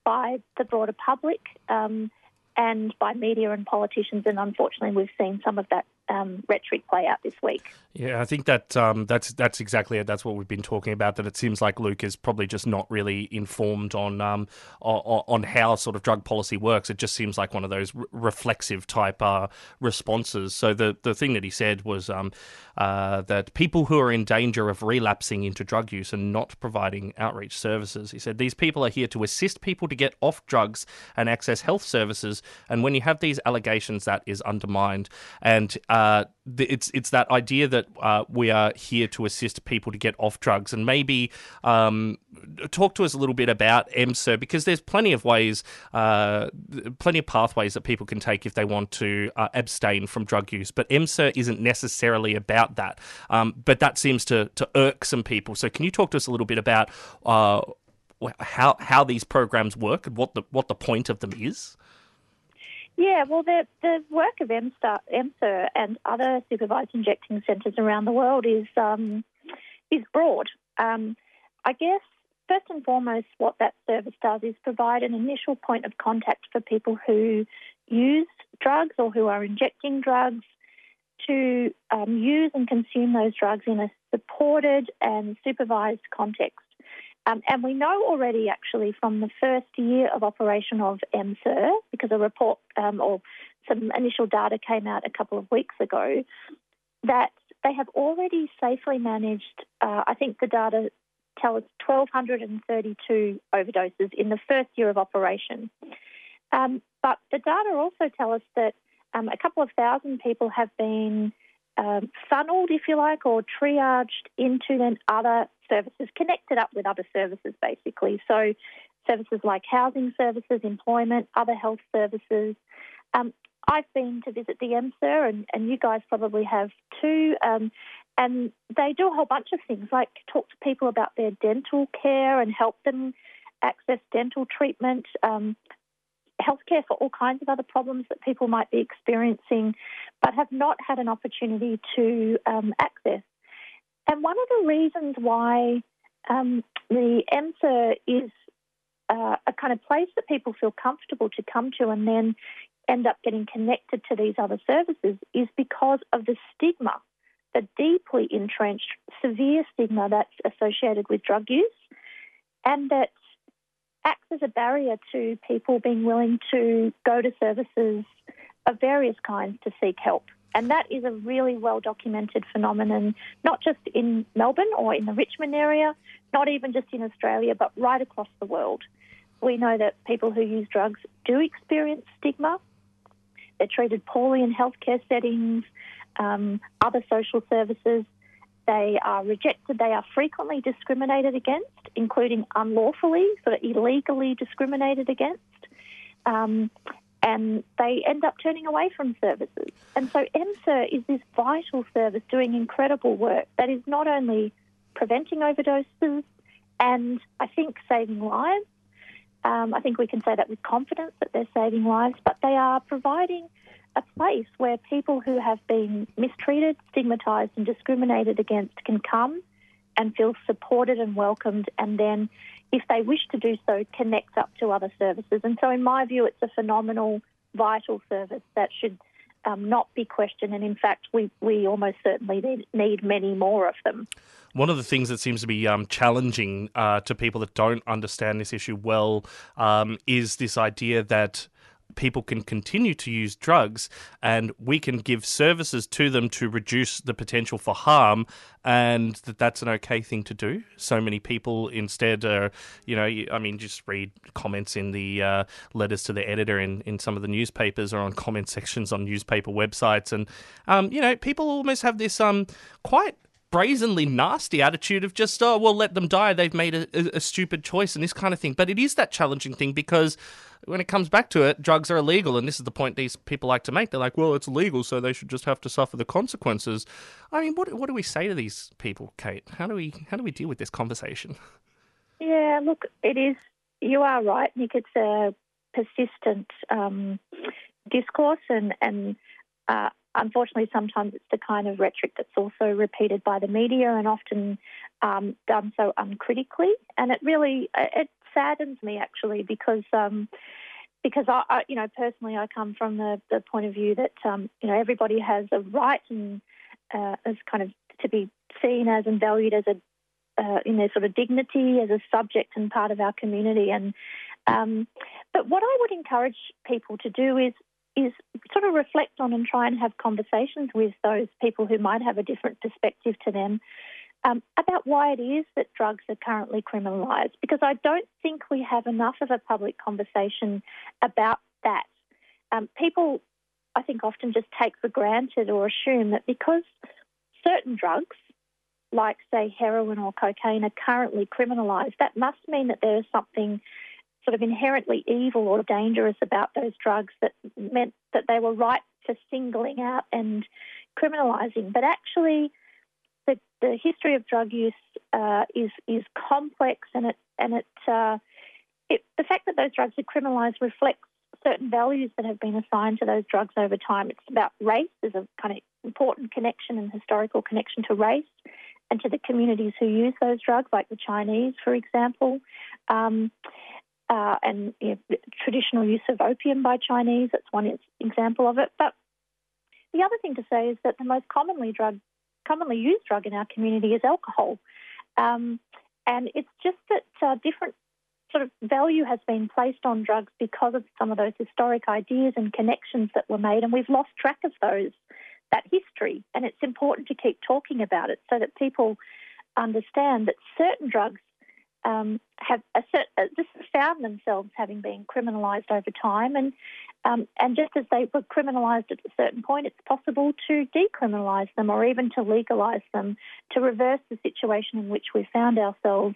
by the broader public um, and by media and politicians. And unfortunately, we've seen some of that um, rhetoric play out this week. Yeah, I think that um, that's that's exactly it. That's what we've been talking about. That it seems like Luke is probably just not really informed on um, on, on how sort of drug policy works. It just seems like one of those re- reflexive type uh, responses. So the the thing that he said was um, uh, that people who are in danger of relapsing into drug use and not providing outreach services. He said these people are here to assist people to get off drugs and access health services. And when you have these allegations, that is undermined. And uh, it's it's that idea that uh, we are here to assist people to get off drugs, and maybe um, talk to us a little bit about EMSA because there's plenty of ways, uh, plenty of pathways that people can take if they want to uh, abstain from drug use. But EMSA isn't necessarily about that. Um, but that seems to to irk some people. So can you talk to us a little bit about uh, how how these programs work and what the what the point of them is? Yeah, well, the, the work of EMSA, and other supervised injecting centres around the world is um, is broad. Um, I guess first and foremost, what that service does is provide an initial point of contact for people who use drugs or who are injecting drugs to um, use and consume those drugs in a supported and supervised context. Um, and we know already, actually, from the first year of operation of EMSA, because a report um, or some initial data came out a couple of weeks ago, that they have already safely managed, uh, I think the data tell us 1,232 overdoses in the first year of operation. Um, but the data also tell us that um, a couple of thousand people have been um, funneled, if you like, or triaged into then other services, connected up with other services, basically. So, services like housing services, employment, other health services. Um, I've been to visit the EMSA, and, and you guys probably have too. Um, and they do a whole bunch of things, like talk to people about their dental care and help them access dental treatment, um, healthcare for all kinds of other problems that people might be experiencing, but have not had an opportunity to um, access. And one of the reasons why um, the EMSA is uh, a kind of place that people feel comfortable to come to and then end up getting connected to these other services is because of the stigma, the deeply entrenched, severe stigma that's associated with drug use, and that acts as a barrier to people being willing to go to services of various kinds to seek help. And that is a really well documented phenomenon, not just in Melbourne or in the Richmond area, not even just in Australia, but right across the world. We know that people who use drugs do experience stigma. They're treated poorly in healthcare settings, um, other social services. They are rejected. They are frequently discriminated against, including unlawfully, sort of illegally discriminated against. Um, and they end up turning away from services. And so EMSA is this vital service doing incredible work that is not only preventing overdoses and I think saving lives. Um, I think we can say that with confidence that they're saving lives, but they are providing a place where people who have been mistreated, stigmatised, and discriminated against can come and feel supported and welcomed, and then if they wish to do so, connect up to other services. And so, in my view, it's a phenomenal, vital service that should um, not be questioned. And in fact, we, we almost certainly need, need many more of them. One of the things that seems to be um, challenging uh, to people that don't understand this issue well um, is this idea that people can continue to use drugs and we can give services to them to reduce the potential for harm and that that's an okay thing to do. So many people instead are you know i mean just read comments in the uh, letters to the editor in, in some of the newspapers or on comment sections on newspaper websites. And um, you know people almost have this um, quite brazenly nasty attitude of just oh well let them die. They've made a, a, a stupid choice and this kind of thing. But it is that challenging thing because when it comes back to it, drugs are illegal, and this is the point these people like to make. They're like, "Well, it's legal, so they should just have to suffer the consequences." I mean, what what do we say to these people, Kate? How do we how do we deal with this conversation? Yeah, look, it is. You are right, Nick. It's a persistent um, discourse, and and uh, unfortunately, sometimes it's the kind of rhetoric that's also repeated by the media, and often um, done so uncritically. And it really it saddens me actually because um, because I, I, you know, personally, I come from the, the point of view that um, you know everybody has a right and uh, as kind of to be seen as and valued as a uh, in their sort of dignity as a subject and part of our community. And um, but what I would encourage people to do is is sort of reflect on and try and have conversations with those people who might have a different perspective to them um, about why it is that drugs are currently criminalised. Because I don't think we have enough of a public conversation about that. Um, people, I think, often just take for granted or assume that because certain drugs, like say heroin or cocaine, are currently criminalised, that must mean that there is something sort of inherently evil or dangerous about those drugs that meant that they were right for singling out and criminalising. But actually, the, the history of drug use uh, is is complex, and it and it, uh, it the fact that those drugs are criminalised reflects certain values that have been assigned to those drugs over time. It's about race. There's a kind of important connection and historical connection to race and to the communities who use those drugs, like the Chinese, for example. Um, uh, and you know, traditional use of opium by Chinese. That's one example of it. But the other thing to say is that the most commonly drug, commonly used drug in our community is alcohol, um, and it's just that uh, different sort of value has been placed on drugs because of some of those historic ideas and connections that were made, and we've lost track of those that history. And it's important to keep talking about it so that people understand that certain drugs um, have a uh, just found themselves having been criminalised over time, and um, and just as they were criminalised at a certain point, it's possible to decriminalise them or even to legalise them to reverse the situation in which we found ourselves.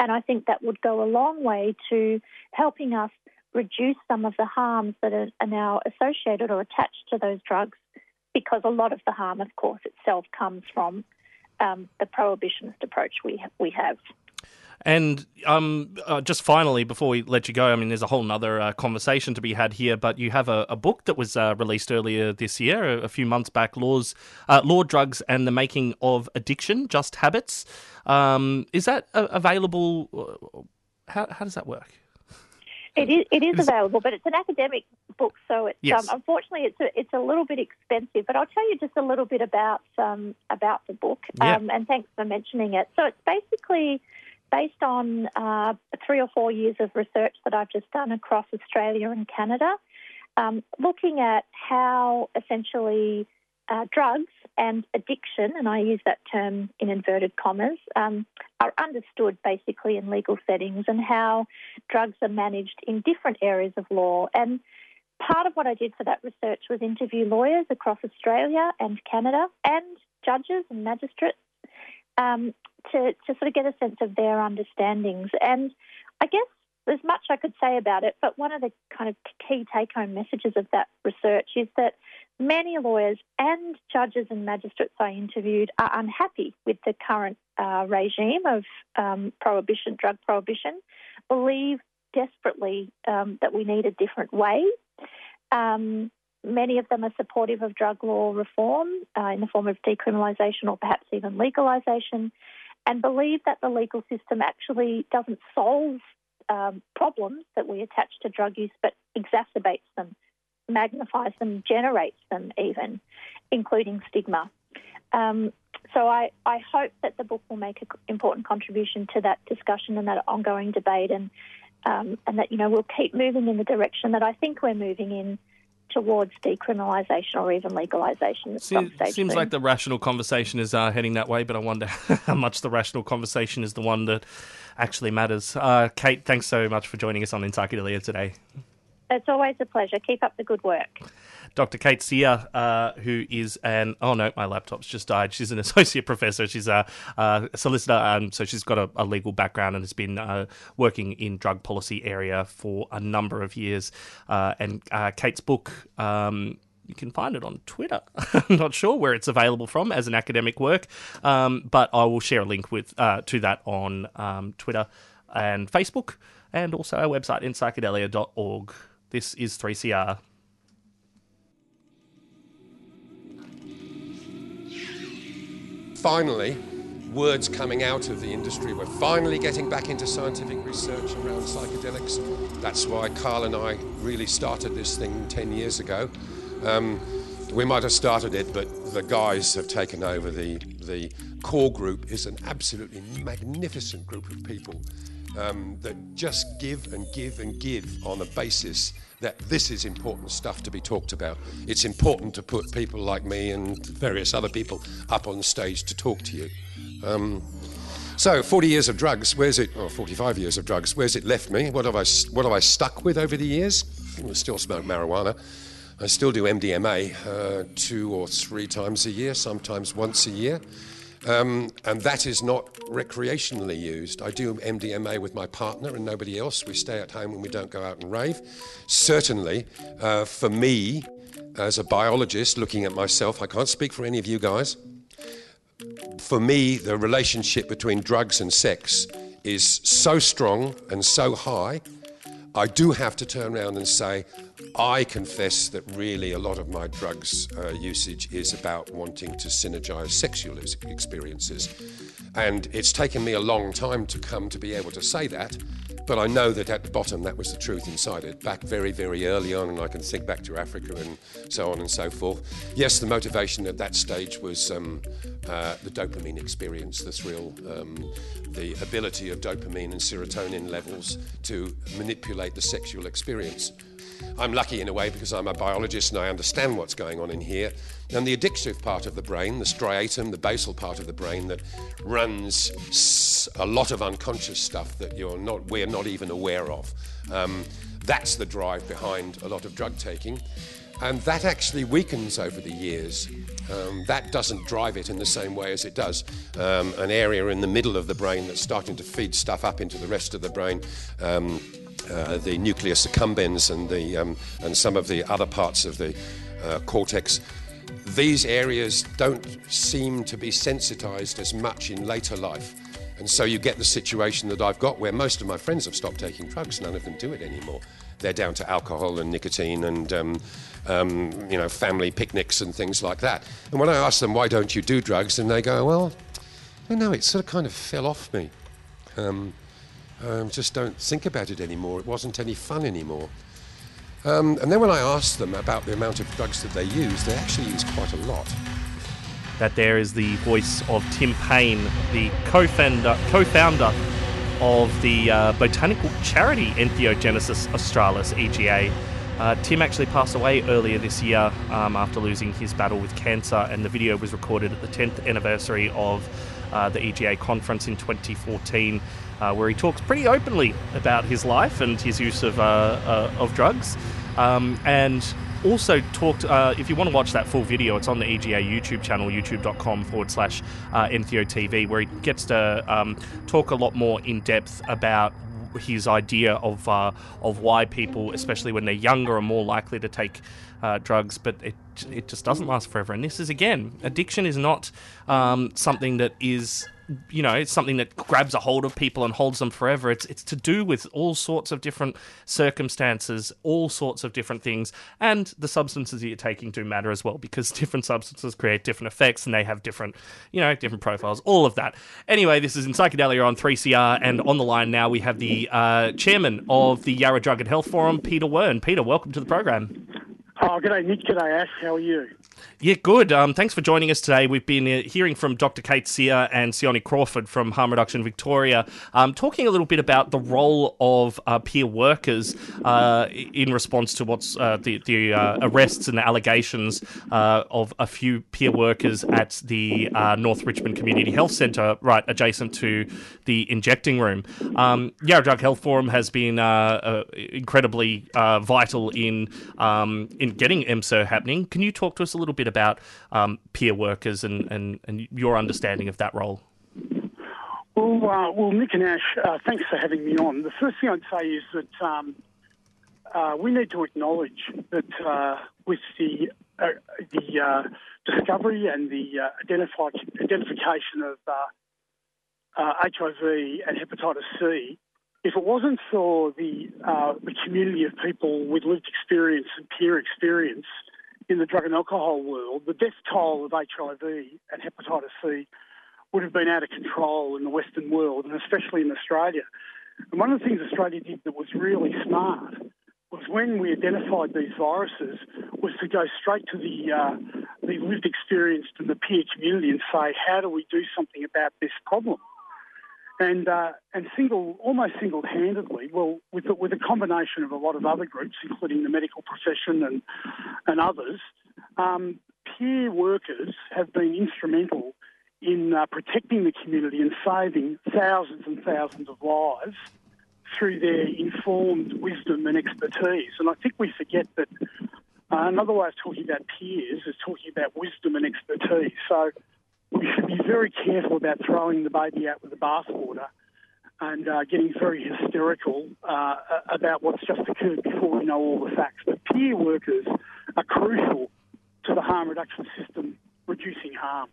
And I think that would go a long way to helping us reduce some of the harms that are, are now associated or attached to those drugs, because a lot of the harm, of course, itself comes from um, the prohibitionist approach we we have. And um, uh, just finally, before we let you go, I mean, there's a whole other uh, conversation to be had here, but you have a, a book that was uh, released earlier this year, a, a few months back, Laws, uh, Law, Drugs, and the Making of Addiction, Just Habits. Um, is that uh, available? Uh, how, how does that work? It is, it is available, but it's an academic book, so it's Yes. um, unfortunately it's a, it's a little bit expensive. But I'll tell you just a little bit about um, about the book, Yeah. um, and thanks for mentioning it. So it's basically based on uh, three or four years of research that I've just done across Australia and Canada, um, looking at how essentially uh, drugs and addiction, and I use that term in inverted commas, um, are understood basically in legal settings and how drugs are managed in different areas of law. And part of what I did for that research was interview lawyers across Australia and Canada and judges and magistrates um, to, to sort of get a sense of their understandings. And I guess there's much I could say about it, but one of the kind of key take home messages of that research is that many lawyers and judges and magistrates I interviewed are unhappy with the current uh, regime of um, prohibition, drug prohibition, believe desperately um, that we need a different way. Um, many of them are supportive of drug law reform uh, in the form of decriminalisation or perhaps even legalisation, and believe that the legal system actually doesn't solve um, problems that we attach to drug use, but exacerbates them, magnifies them, generates them even, including stigma. Um, so I, I hope that the book will make an important contribution to that discussion and that ongoing debate, and um, and that you know we'll keep moving in the direction that I think we're moving in towards decriminalisation or even legalisation at some Seems, seems like the rational conversation is uh, heading that way, but I wonder how much the rational conversation is the one that actually matters. Uh, Kate, thanks so much for joining us on in Psychedelia today. It's always a pleasure. Keep up the good work. Dr. Kate Seear, uh, who is an oh no, my laptop's just died. She's an associate professor. She's a, a solicitor, um, so she's got a, a legal background and has been uh, working in drug policy area for a number of years. Uh, and uh, Kate's book. Um, you can find it on Twitter. I'm not sure where it's available from as an academic work, um, but I will share a link with uh, to that on um, Twitter and Facebook, and also our website in psychedelia.org. This is 3CR. Finally, words coming out of the industry. We're finally getting back into scientific research around psychedelics. That's why Carl and I really started this thing 10 years ago. Um, we might have started it, but the guys have taken over. The, the core group is an absolutely magnificent group of people um, that just give and give and give on a basis that this is important stuff to be talked about. It's important to put people like me and various other people up on stage to talk to you. Um, so, 40 years of drugs, where's it, or 45 years of drugs, where's it left me? What have I, what have I stuck with over the years? I still smoke marijuana. I still do MDMA uh, two or three times a year, sometimes once a year. Um, and that is not recreationally used. I do MDMA with my partner and nobody else. We stay at home when we don't go out and rave. Certainly, uh, for me, as a biologist looking at myself, I can't speak for any of you guys. For me, the relationship between drugs and sex is so strong and so high, I do have to turn around and say, I confess that really a lot of my drugs uh, usage is about wanting to synergize sexual experiences. And it's taken me a long time to come to be able to say that. But I know that at the bottom that was the truth inside it, back very, very early on, and I can think back to Africa and so on and so forth. Yes, the motivation at that stage was um, uh, the dopamine experience, the thrill, um, the ability of dopamine and serotonin levels to manipulate the sexual experience. I'm lucky in a way because I'm a biologist and I understand what's going on in here. And the addictive part of the brain, the striatum, the basal part of the brain that runs a lot of unconscious stuff that you're not, we're not even aware of. Um, that's the drive behind a lot of drug taking. And that actually weakens over the years. Um, that doesn't drive it in the same way as it does. Um, an area in the middle of the brain that's starting to feed stuff up into the rest of the brain. Uh, the nucleus accumbens and, the, um, and some of the other parts of the uh, cortex. These areas don't seem to be sensitized as much in later life. And so you get the situation that I've got where most of my friends have stopped taking drugs, none of them do it anymore. They're down to alcohol and nicotine and um, um, you know family picnics and things like that. And when I ask them why don't you do drugs, and they go, well, I know it sort of kind of fell off me. Um, um, just don't think about it anymore. It wasn't any fun anymore. Um, and then when I asked them about the amount of drugs that they use, they actually use quite a lot. That there is the voice of Tim Payne, the co-founder, co-founder of the uh, botanical charity Entheogenesis Australis (EGA). Uh, Tim actually passed away earlier this year um, after losing his battle with cancer, and the video was recorded at the 10th anniversary of uh, the EGA conference in 2014 uh, where he talks pretty openly about his life and his use of, uh, uh, of drugs. Um, and also talked, uh, if you want to watch that full video, it's on the EGA YouTube channel, youtube.com forward slash uh, TV, where he gets to um, talk a lot more in depth about his idea of uh, of why people, especially when they're younger, are more likely to take uh, drugs, but it it just doesn't last forever. And this is again, addiction is not um, something that is you know, it's something that grabs a hold of people and holds them forever. It's it's to do with all sorts of different circumstances, all sorts of different things, and the substances that you're taking do matter as well because different substances create different effects and they have different, you know, different profiles. All of that. Anyway, this is in Psychedelia on 3CR, and on the line now we have the uh, chairman of the Yarra Drug and Health Forum, Peter Wern. Peter, welcome to the program. Oh, g'day, Nick. G'day, Ash. How are you? Yeah, good. Um, thanks for joining us today. We've been uh, hearing from Dr. Kate Seear and Sione Crawford from Harm Reduction Victoria, um, talking a little bit about the role of uh, peer workers uh, in response to what's uh, the, the uh, arrests and the allegations of a few peer workers at the North Richmond Community Health Centre, right adjacent to the injecting room. Um, Yarra Drug Health Forum has been incredibly vital in um, in getting EMSER happening. Can you talk to us a little bit about um, peer workers and, and, and your understanding of that role? Well, uh, well, Nick and Ash, uh, thanks for having me on. The first thing I'd say is that um, uh, we need to acknowledge that uh, with the uh, the uh, discovery and the identification of HIV and hepatitis C, if it wasn't for the uh, the community of people with lived experience and peer experience in the drug and alcohol world, the death toll of HIV and hepatitis C would have been out of control in the Western world, and especially in Australia. And one of the things Australia did that was really smart was when we identified these viruses, was to go straight to the uh, the lived experience and the peer community and say, how do we do something about this problem? And uh, and single, almost single-handedly, well, with with a combination of a lot of other groups, including the medical profession and and others, um, peer workers have been instrumental in uh, protecting the community and saving thousands and thousands of lives through their informed wisdom and expertise. And I think we forget that uh, another way of talking about peers is talking about wisdom and expertise. So we should be very careful about throwing the baby out with the bathwater and uh, getting very hysterical uh, about what's just occurred before we know all the facts. But peer workers are crucial to the harm reduction system reducing harm.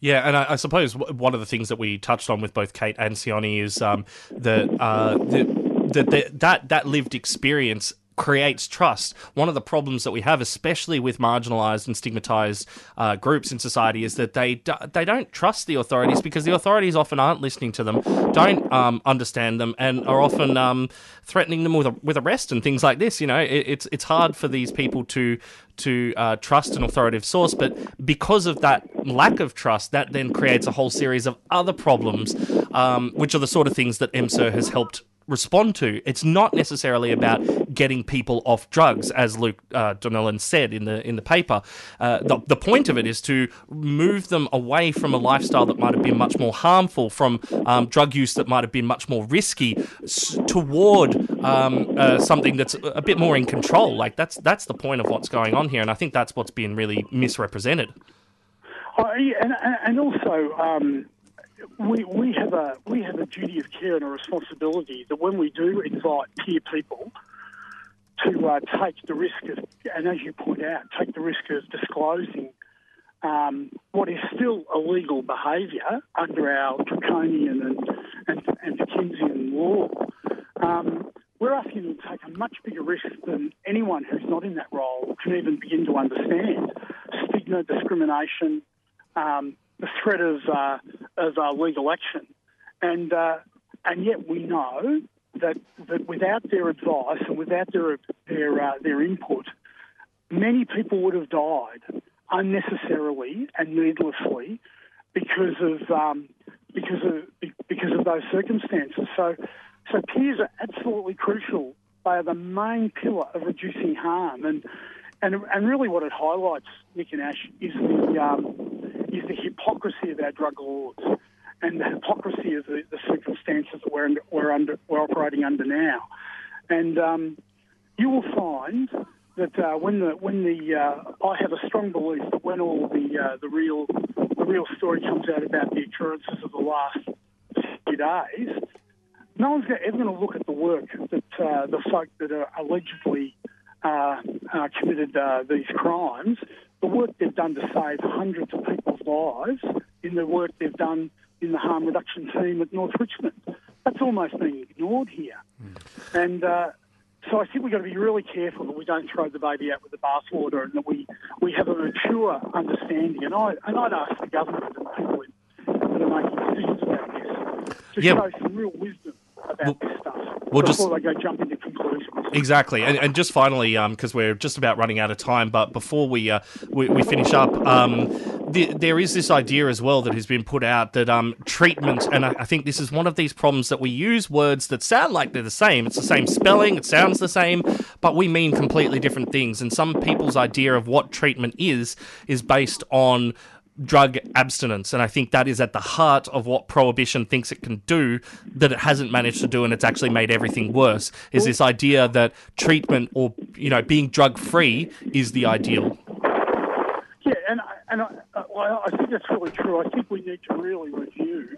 Yeah, and I, I, suppose one of the things that we touched on with both Kate and Sione is um, that uh, the, that that lived experience creates trust. One of the problems that we have, especially with marginalized and stigmatized uh, groups in society, is that they do, they don't trust the authorities because the authorities often aren't listening to them, don't um, understand them, and are often um, threatening them with with arrest and things like this. You know, it, it's it's hard for these people to to uh, trust an authoritative source, but because of that lack of trust, that then creates a whole series of other problems, um, which are the sort of things that MSIR has helped respond to. It's not necessarily about getting people off drugs, as Luke uh, Donnellan said in the in the paper. Uh, the, the point of it is to move them away from a lifestyle that might have been much more harmful, from um, drug use that might have been much more risky, s- toward um, uh, something that's a bit more in control. Like that's that's the point of what's going on here, and I think that's what's being really misrepresented. Oh, yeah, and, and also, um, we, we have a we have a duty of care and a responsibility that when we do invite peer people to uh, take the risk of, and as you point out, take the risk of disclosing um, what is still illegal behaviour under our draconian and, and, and Dickensian law. Um, we're asking them to take a much bigger risk than anyone who's not in that role can even begin to understand. Stigma, discrimination, um, the threat of uh, of uh, legal action, and uh, and yet we know that that without their advice and without their their uh, their input, many people would have died unnecessarily and needlessly because of um, because of because of those circumstances. So so peers are absolutely crucial. They are the main pillar of reducing harm, and and and really what it highlights, Nick and Ash, is the um, the hypocrisy of our drug laws and the hypocrisy of the, the circumstances that we're, under, we're, under, we're operating under now. And um, you will find that uh, when the when the uh, I have a strong belief that when all the uh, the real the real story comes out about the occurrences of the last few days, no one's ever going to look at the work that uh, the folk that are allegedly uh, uh, committed these crimes the work they've done to save hundreds of people's lives in the work they've done in the harm reduction team at North Richmond. That's almost being ignored here. Mm. And uh, so I think we've got to be really careful that we don't throw the baby out with the bathwater and that we, we have a mature understanding. And, I, and I'd ask the government and people that are making decisions about this to yeah. show some real wisdom about well, this stuff well, before just, they go jump into conclusions. Exactly, and, and just finally, because um, we're just about running out of time, but before we uh, we, we, finish up, um, the, there is this idea as well that has been put out that um, treatment, and I, I, think this is one of these problems that we use words that sound like they're the same. It's the same spelling, it sounds the same, but we mean completely different things. And some people's idea of what treatment is is based on drug abstinence. And I think that is at the heart of what prohibition thinks it can do that it hasn't managed to do and it's actually made everything worse. Is this idea that treatment or you know being drug free is the ideal. Yeah, and and I, I, think that's really true. I think we need to really review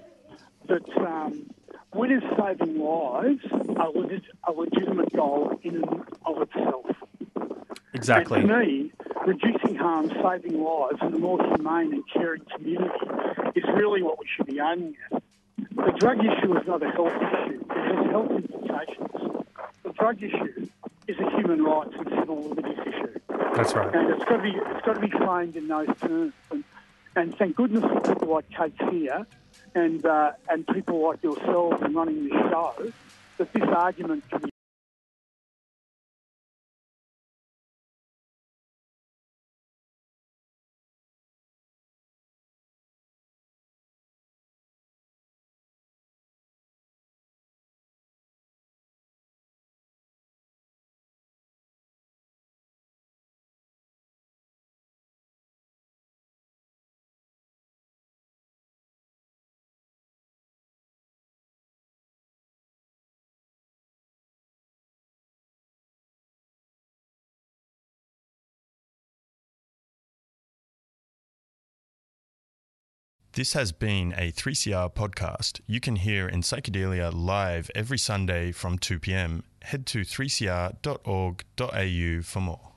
that um, when is saving lives a, legit, a legitimate goal in and of itself. Exactly. And to me, reducing harm, saving lives, and a more humane and caring community is really what we should be aiming at. The drug issue is not a health issue; it has health implications. The drug issue is a human rights and civil liberties issue. That's right. And it's got to be it's got to be framed in those terms. And, And thank goodness for people like Kate here and, uh, and people like yourselves and running this show that this argument can be This has been a 3CR podcast you can hear in Psychedelia live every Sunday from 2 pm. Head to 3cr.org.au for more.